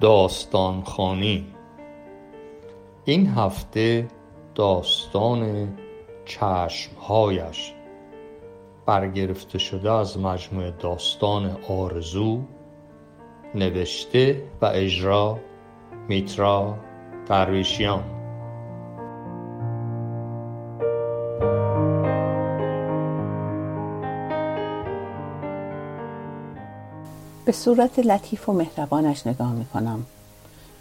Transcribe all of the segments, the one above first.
داستان خوانی این هفته داستان چشمهایش برگرفته شده از مجموعه داستان آرزو نوشته و اجرا میترا درویشیان. به صورت لطیف و مهربانش نگاه می کنم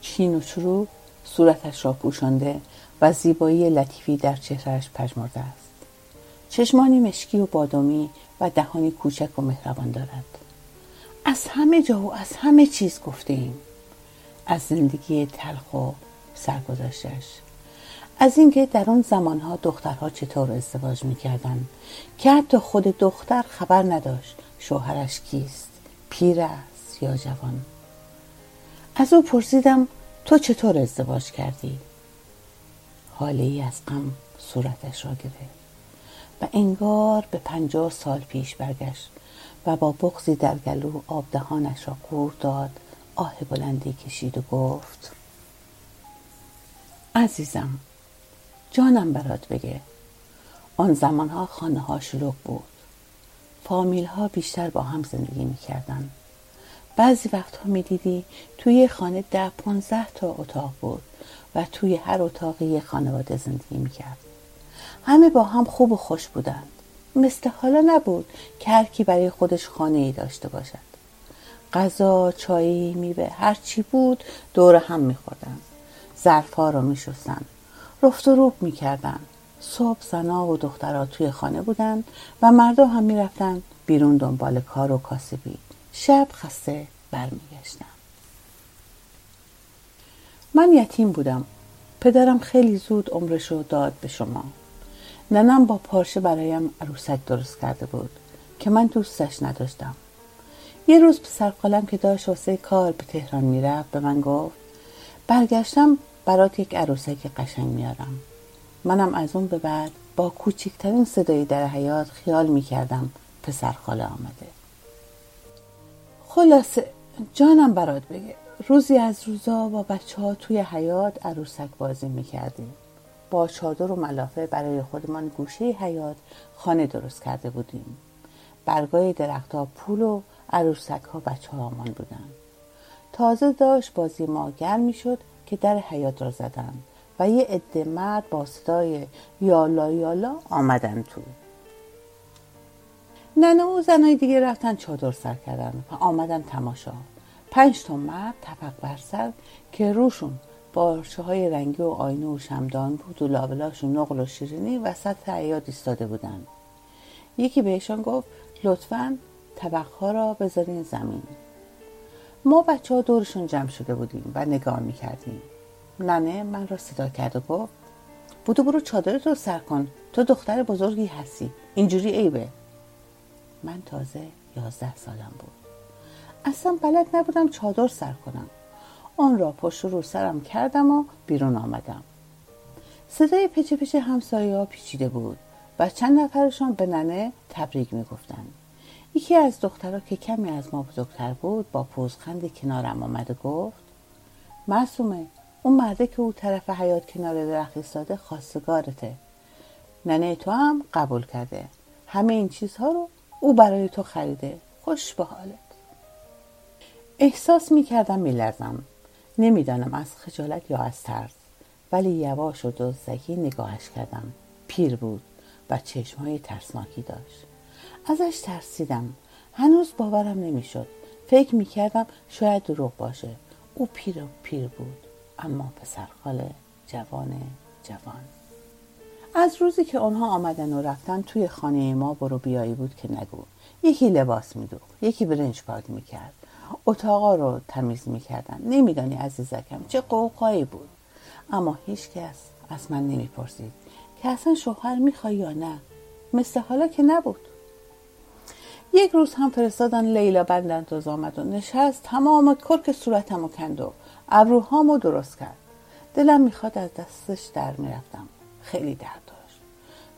چین و چرو صورتش را پوشانده و زیبایی لطیفی در چهرهش پژمرده است. چشمانی مشکی و بادامی و دهانی کوچک و مهربان دارد. از همه جا و از همه چیز گفته ایم. از زندگی تلخ و سرگذشتش. از اینکه در آن زمانها دخترها چطور ازدواج می‌کردند که حتی خود دختر خبر نداشت شوهرش کیست. پیر است یا جوان؟ از او پرسیدم تو چطور ازدواج کردی؟ حاله ای از غم صورتش را گرفت و انگار به پنجاه سال پیش برگشت و با بغزی در گلو آب دهانش را قور داد آه بلندی کشید و گفت عزیزم جانم برات بگه. آن زمانها خانه ها شلوغ بود. فامیل ها بیشتر با هم زندگی می‌کردن. بعضی وقتها می‌دیدی توی خانه ده پانزده تا اتاق بود و توی هر اتاقی یه خانواده زندگی می‌کرد. همه با هم خوب و خوش بودند. مثل حالا نبود که هر کی برای خودش خانه ای داشته باشد. غذا چایی میوه هر چی بود دور هم میخوردن. ظرفها رو میشستن. رفت و روب می‌کردن. صبح زنا و دخترها توی خانه بودن و مردم هم می‌رفتن بیرون دنبال کار و کاسبی. شب خسته برمیگشتم. من یتیم بودم. پدرم خیلی زود عمرش رو داد به شما. ننم با پارچه برایم عروسک درست کرده بود که من دوستش نداشتم. یه روز پسر قلم که داشت واسه کار به تهران می‌رفت به من گفت برگشتم برات یک عروسک قشنگ میارم. منم از اون به بعد با کوچکترین صدایی در حیات خیال می‌کردم پسر خاله آمده. خلاصه جانم برات بگه. روزی از روزا با بچه ها توی حیات عروسک بازی می‌کردیم. با چادر و ملافه برای خودمان گوشه حیات خانه درست کرده بودیم. برگای درختها پول و عروسک ها بچه بودن. تازه داشت بازی ما گرم می‌شد که در حیات را زدن. و یه عده مرد با صدای یالا یالا آمدن تو. ننه و زنای دیگه رفتن چادر سر کردن. و آمدن تماشا. پنج تا مرد تفق بر که روشون بارچه های رنگی و آینه و شمدان بود و لابلاشون نقل و شیرینی وسط حیات ایستاده بودن. یکی بهشان گفت لطفا طبقها را بذارین زمین. ما بچه ها دورشون جمع شده بودیم و نگاه می‌کردیم. ننه من را صدا کرد و گفت بودو برو چادرت رو سر کن تو دختر بزرگی هستی اینجوری عیبه. من تازه یازده سالم بود. اصلا بلد نبودم چادر سر کنم. آن را پشت رو سرم کردم و بیرون آمدم. صدای پچه پچه همسایه ها پیچیده بود و چند نفرشان به ننه تبریک می‌گفتند. یکی از دخترها که کمی از ما بزرگتر بود با پوزخند کنارم آمد و گفت معصومه اون مرده که او طرف حیات کنار درخت ایستاده خواستگارته. ننه تو هم قبول کرده. همه این چیزها رو او برای تو خریده. خوش به حالت احساس می‌کردم میلرزم. نمی‌دانم از خجالت یا از ترس ولی یواش و دزدکی نگاهش کردم. پیر بود و چشمهای ترسناکی داشت. ازش ترسیدم. هنوز باورم نمی‌شد. فکر می‌کردم شاید دروغ باشه. او پیر و پیر بود. اما پسر خاله جوان جوان. از روزی که آنها آمدن و رفتن توی خانه ما برو بیایی بود که نگو. یکی لباس میدوخت یکی برنج پاک می‌کرد. اتاقا رو تمیز می‌کردن. نمیدانی عزیزکم چه قوقایی بود. اما هیچ کس از من نمی‌پرسید که اصلا شوهر می‌خوای یا نه. مثل حالا که نبود. یک روز هم فرستادن لیلا بندنداز آمد و نشست تمام کرک صورتم و کند و ابروهامو درست کرد. دلم می‌خواد از دستش در می‌رفتم. خیلی درد داشت.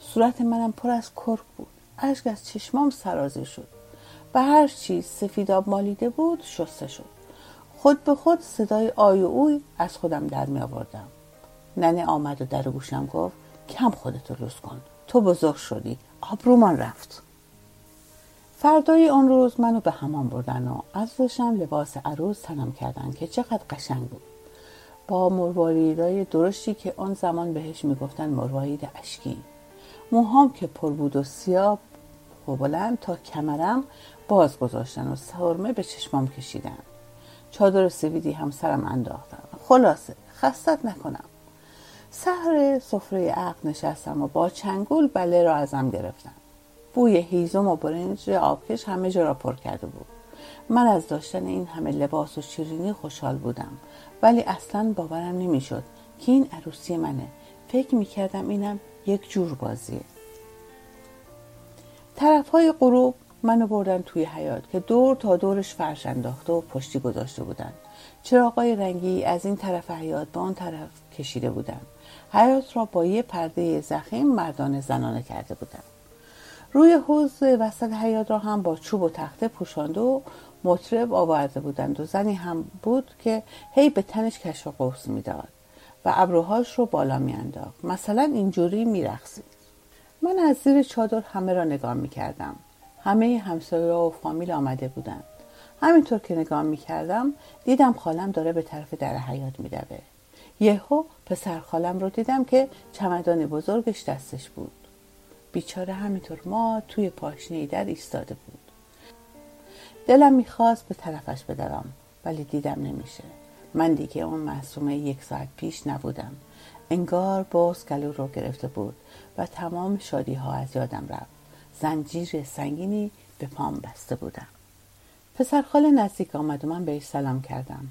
صورت منم پر از کرک بود. اشک از چشمام سرازه شد. و هر چیز سفیداب مالیده بود شسته شد. خود به خود صدای آی و اوی از خودم در می آوردم ننه آمد و در گوشم گفت کم خودتو لوس کن. تو بزرگ شدی. آبرومان رفت. فردای آن روز منو به همان بردن و از روشم لباس عروس تنم کردن که چقدر قشنگ بود. با مرواریدای درشتی که آن زمان بهش می‌گفتن مروارید اشکی. موهام که پر بود و سیاه و بلند تا کمرم باز گذاشتن و سرمه به چشمام کشیدن. چادر سویدی هم سرم انداختن. خلاصه خستت نکنم. سهر سفره عقل نشستم و با چنگول بله را ازم گرفتن. بوی هیزم و برنج آبکش همه جا را پر کرده بود. من از داشتن این همه لباس و شیرینی خوشحال بودم ولی اصلا باورم نمی‌شد که این عروسی منه. فکر می‌کردم اینم یک جور بازیه. طرف های غروب منو بردن توی حیات که دور تا دورش فرش انداخته و پشتی گذاشته بودن. چراغای رنگی از این طرف حیات به آن طرف کشیده بودن. حیات را با یه پرده زخیم مردان زنانه کرده بودن. روی حوز وسط حیات را هم با چوب و تخته پوشانده و مطرب آورده بودند و زنی هم بود که هی به تنش کش و قوس می‌داد و ابروهاش رو بالا میانداخت. مثلا اینجوری میرقصید. من از زیر چادر همه را نگاه می‌کردم. همه همسایه و فامیل آمده بودند. همینطور که نگاه می‌کردم دیدم خالم داره به طرف در حیات میدوه یهو پسر خالم رو دیدم که چمدان بزرگش دستش بود. بیچاره همینطور ما توی پاشنه در ایستاده بود. دلم می‌خواست به طرفش بدوم ولی دیدم نمیشه. من دیگه اون معصومه یک ساعت پیش نبودم. انگار باز گلو رو گرفته بود و تمام شادی ها از یادم رفت. زنجیر سنگینی به پام بسته بودم. پسر خاله نزدیک آمد و من بهش سلام کردم.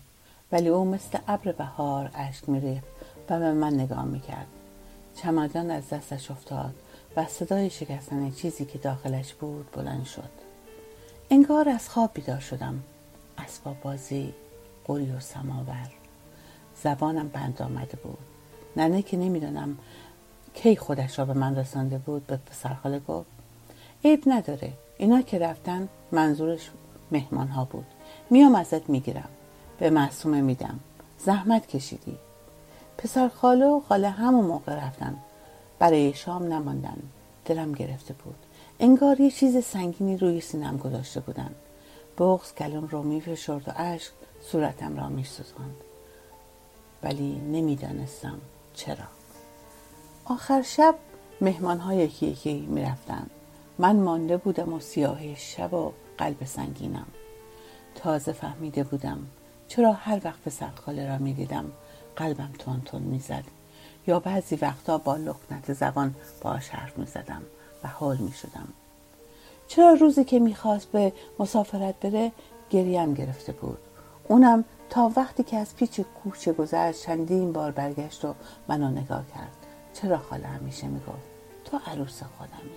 ولی او مثل ابر بهار اشک میریخت و به من نگاه می‌کرد. چمدان از دستش افتاد. و صدای شکستن چیزی که داخلش بود بلند شد. انگار از خواب بیدار شدم. اسباب بازی قوری و سماور. زبانم بند آمده بود. ننه که نمی‌دانم کی خودش را به من رسانده بود به پسرخاله گفت. عیب نداره. اینا که رفتن منظورش مهمان ها بود. میام ازت می‌گیرم. به معصومه میدم. زحمت کشیدی. پسر خاله و خاله همون موقع رفتن. برای شام نماندن. دلم گرفته بود. انگار یه چیز سنگینی روی سینم گذاشته بودن. بغز گلوم رو میفشرد و اشک صورتم را میسوزاند. ولی نمی‌دانستم چرا. آخر شب مهمان ها یکی یکی می‌رفتن. من مانده بودم و سیاهی شب و قلب سنگینم. تازه فهمیده بودم چرا هر وقت پسر خاله را می‌دیدم قلبم تون تون می‌زد. یا بعضی وقتا با لکنت زبان باش حرف می‌زدم و حال می‌شدم. چرا روزی که می‌خواست به مسافرت بره گریم گرفته بود. اونم تا وقتی که از پیچ کوچه گذشت چندین بار برگشت و منو نگاه کرد. چرا خاله همیشه می‌گفت؟ تو عروس خودمی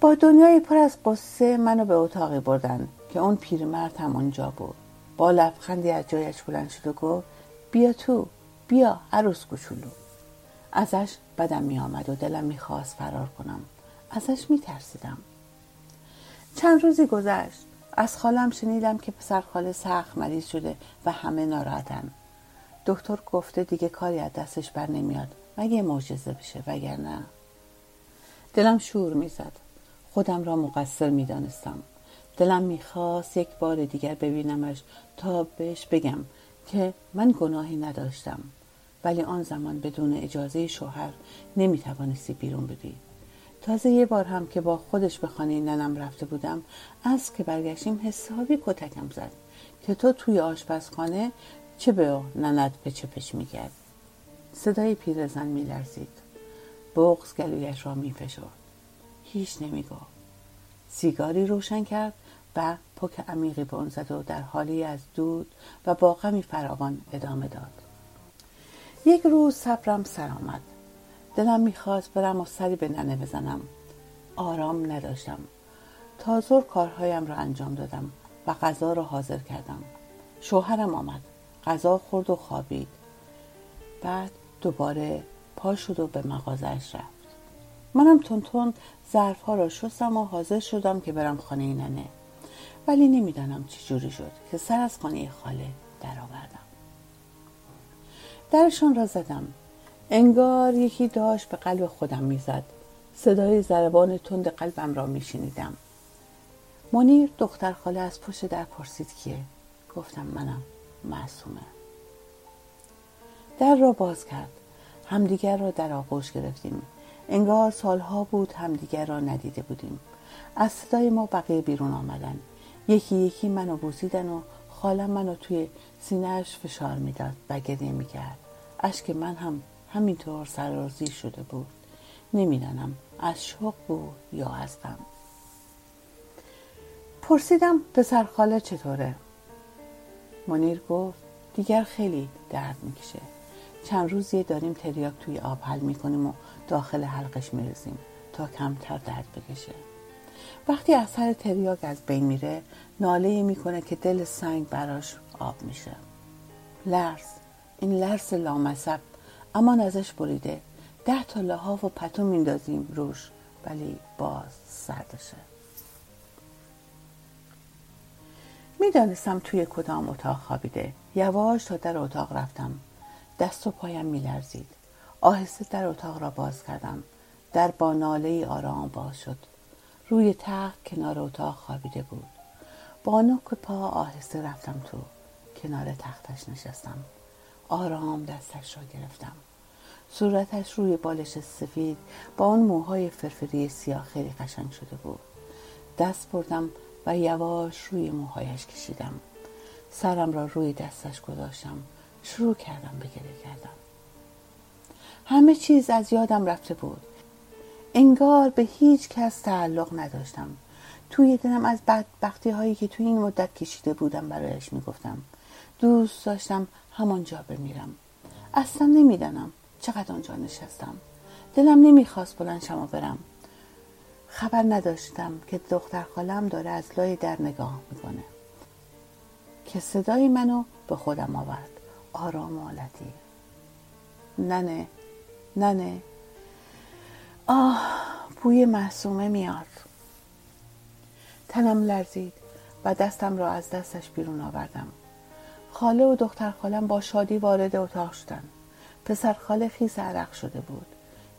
با دنیای پر از قصه منو به اتاقی بردن که اون پیرمرد هم اونجا بود. با لبخندی از جایش بلند شد و گفت بیا تو. بیا عروس کوچولو. ازش بدم می آمد و دلم می‌خواست فرار کنم. ازش میترسیدم. چند روزی گذشت. از خالم شنیدم که پسر خاله سخت مریض شده و همه ناراحتن. دکتر گفته دیگه کاری از دستش بر نمیاد. مگه معجزه بشه وگرنه؟ دلم شور می‌زد. خودم را مقصر می‌دانستم. دلم می‌خواست یک بار دیگر ببینمش تا بهش بگم. که من گناهی نداشتم ولی آن زمان بدون اجازه شوهر نمی‌توانستی بیرون بدی تازه یه بار هم که با خودش به خانه ننم رفته بودم از که برگشتیم حسابی کتکم زد که تو توی آشپزخانه چه به ننت پچه پچ می‌کرد صدای پیرزن میلرزید. بغز گلویش را میفشرد. هیچ نمی‌گفت. سیگاری روشن کرد. و پک عمیقی به آن زد و در حالی از دود و با غمی فراوان ادامه داد. یک روز صبرم سر آمد. دلم می‌خواست برم و سری به ننه بزنم. آرام نداشتم. تا زور کارهایم را انجام دادم و غذا را حاضر کردم. شوهرم آمد. غذا خورد و خوابید. بعد دوباره پا شد و به مغازش رفت. منم تون ظرف ها را شستم و حاضر شدم که برم خانه ننه. ولی نمی‌دانم چی جوری شد که سر از خانه خاله درآوردم. درشان را زدم. انگار یکی داشت به قلب خودم می‌زد. صدای ضربان تند قلبم را میشنیدم. منیر دختر خاله از پشت در پرسید کیه گفتم منم معصومه. در را باز کرد. همدیگر را در آغوش گرفتیم. انگار سالها بود همدیگر را ندیده بودیم. از صدای ما بقیه بیرون آمدن. یکی یکی منو بوسیدن و خالم منو توی سینهش فشار می‌داد و گریه می‌کرد. اشک من هم همینطور سرازی شده بود. نمی‌دانم از شوق بود یا از غم پرسیدم پسر خاله چطوره؟ منیر گفت دیگر خیلی درد می‌کشه. چند روزیه داریم تریاک توی آب حل می‌کنیم و داخل حلقش میرزیم تا کمتر درد بکشه. وقتی اثر تریاک از بین میره ناله می‌کنه که دل سنگ براش آب میشه. لرز. این لرز لامصب. اما ازش بریده. ده تا لحاف و پتو میندازیم روش ولی باز سردشه می‌دانستم توی کدام اتاق خوابیده. یواش تا در اتاق رفتم. دست و پایم میلرزید. آهسته در اتاق را باز کردم. در با ناله آرام باز شد. روی تخت کنار اتاق خوابیده بود. با نوک پا آهسته رفتم تو کنار تختش نشستم. آرام دستش را گرفتم. صورتش روی بالش سفید با آن موهای فرفری سیاه خیلی قشنگ شده بود. دست بردم و یواش روی موهایش کشیدم. سرم را روی دستش گذاشتم. شروع کردم به گریه کردم همه چیز از یادم رفته بود. انگار به هیچ کس تعلق نداشتم. توی دلم از بدبختی هایی که توی این مدت کشیده بودم برایش می‌گفتم. دوست داشتم همانجا بمیرم. اصلا نمی‌دانم چقدر آنجا نشستم. دلم نمی‌خواست بلند شما برم. خبر نداشتم که دختر خالم داره از لای در نگاه می‌کنه. که صدای منو به خودم آورد. آرام و ننه ننه. آه بوی محسومه میاد. تنم لرزید و دستم را از دستش بیرون آوردم. خاله و دختر خالم با شادی وارد اتاق شدن. پسر خاله خیز عرق شده بود.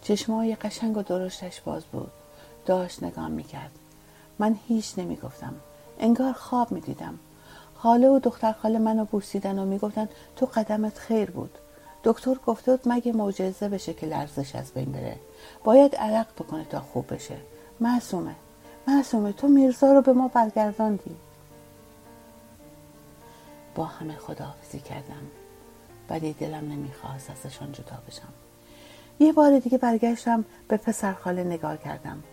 چشمای قشنگ و درشتش باز بود. داشت نگاه می‌کرد. من هیچ نمی‌گفتم. انگار خواب می‌دیدم. خاله و دختر خاله منو بوسیدن و می‌گفتن تو قدمت خیر بود. دکتر گفته بود مگه معجزه بشه که لرزش از بین بره. باید عرق بکنه تا خوب بشه. معصومه. معصومه. تو میرزا رو به ما برگرداندی. با همه خداحافظی کردم. ولی دلم نمی‌خواست ازشان جدا بشم. یه بار دیگه برگشتم به پسر خاله نگاه کردم.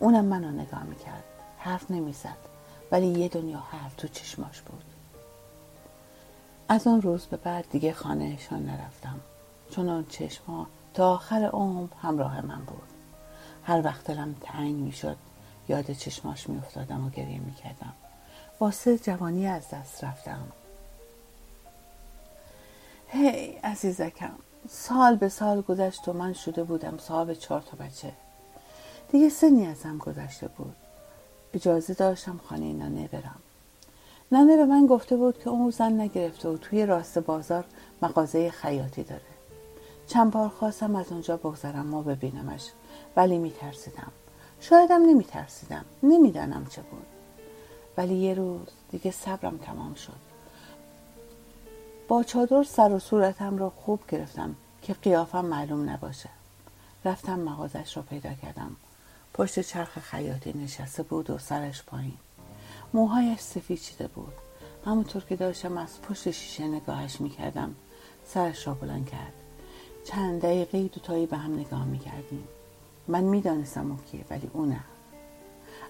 اونم منو نگاه می‌کرد. حرف نمی‌زد. ولی یه دنیا حرف تو چشماش بود. از آن روز به بعد دیگه خانهشان نرفتم. چون آن چشما تا آخر عمر همراه من بود. هر وقت دلم تنگ می‌شد یاد چشماش میافتادم و گریه می‌کردم. واسه جوانی از دست رفتم. هی عزیزکم سال به سال گذشت و من شده بودم صاحب چهار تا بچه. دیگه سنی ازم گذشته بود. اجازه داشتم خانه ننه برم. ننه به من گفته بود که اون زن نگرفته و توی راست بازار مغازه خیاطی داره. چند بار خواستم از اونجا بگذرم ما ببینمش ولی میترسیدم. شایدم نمیترسیدم. نمی‌دانم چه بود. ولی یه روز دیگه صبرم تمام شد. با چادر سر و صورتم را خوب گرفتم که قیافم معلوم نباشه. رفتم مغازش را پیدا کردم. پشت چرخ خیاطی نشسته بود و سرش پایین. موهایش سفید شده بود. همونطور که داشتم از پشت شیشه نگاهش می‌کردم سرش را بلند کرد. چند دقیقه دوتایی به هم نگاه می‌کردیم. من می‌دانستم اون کیه ولی او نه.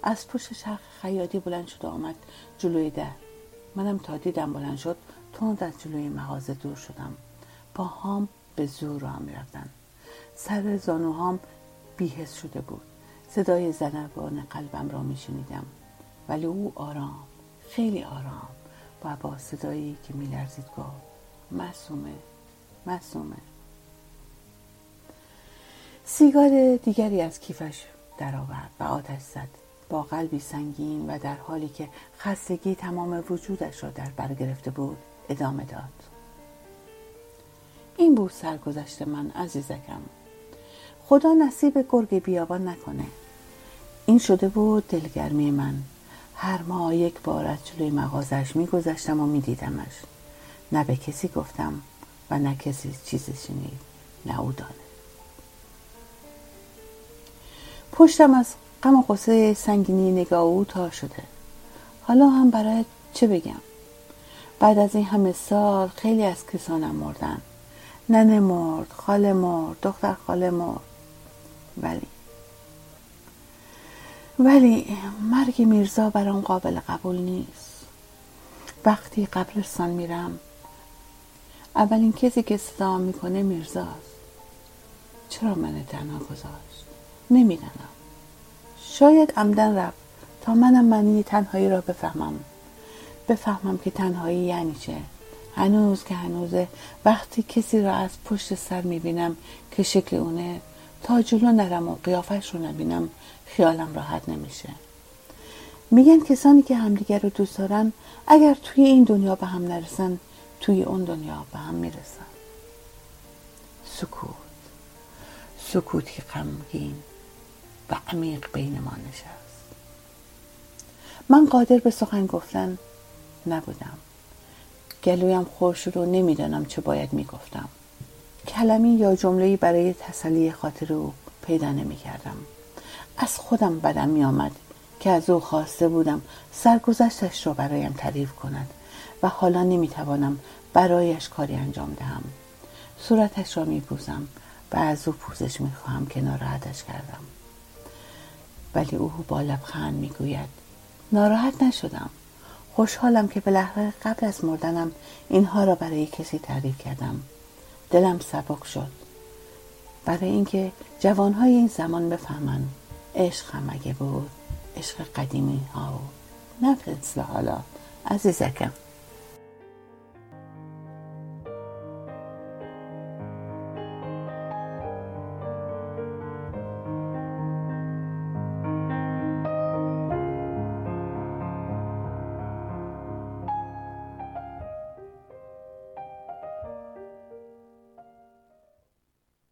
از پشت چرخ خیاطی بلند شد و آمد جلوی در. منم تا دیدم بلند شد تند از جلوی مغازه دور شدم. پاهام به زور را می‌رفتن سر زانوهام بیهس شده بود. صدای زنربان قلبم را میشنیدم. ولی او آرام خیلی آرام. و با صدایی که میلرزید گفت معصومه معصومه. سیگار دیگری از کیفش درآورد و آتش زد. با قلبی سنگین و در حالی که خستگی تمام وجودش را در بر گرفته بود ادامه داد. این بود سرگذشت من عزیزکم. خدا نصیب گرگ بیابان نکنه. این شده بود دلگرمی من. هر ماه یک بار از جلوی مغازش میگذشتم و میدیدمش. نه به کسی گفتم و نه کسی چیزی شنید نه او دانه. پشتم از غم و قصه سنگینی نگاه او تا شده. حالا هم برای چه بگم؟ بعد از این همه سال خیلی از کسانم مردن. ننه مرد خاله مرد دختر خاله مرد. ولی ولی مرگ میرزا برام قابل قبول نیست. وقتی قبرستان میرم اولین کسی که صدا می‌کنه میرزاست. چرا من تنها گذاشت؟ نمی‌دانم. شاید عمدن رفت تا منم معنی تنهایی را بفهمم. بفهمم که تنهایی یعنی چه. هنوز که هنوزه وقتی کسی را از پشت سر می‌بینم که شکل اونه تا جلو نرم و قیافش رو نبینم. خیالم راحت نمیشه. میگن کسانی که همدیگر رو دوست دارن اگر توی این دنیا به هم نرسن توی اون دنیا به هم می‌رسن. سکوت. سکوتی غمگین و عمیق بین ما نشست. من قادر به سخن گفتن نبودم. گلویم خور شد و نمی‌دانم چه باید می‌گفتم. کلمی یا جمله‌ای برای تسلی خاطر او پیدا نمی کردم. از خودم بدم می آمد که از او خواسته بودم سرگذشتش را برایم تعریف کند و حالا نمی توانم برایش کاری انجام دهم. صورتش را می پوزم و از او پوزش می خواهم که ناراحتش کردم. ولی او با لبخند می گوید ناراحت نشدم. خوشحالم که بالاخره قبل از مردنم اینها را برای کسی تعریف کردم. دلم سبک شد. برای اینکه جوانهای این زمان بفهمن عشق هم اگه بود عشق قدیمی ها و نه حالا عزیزکم.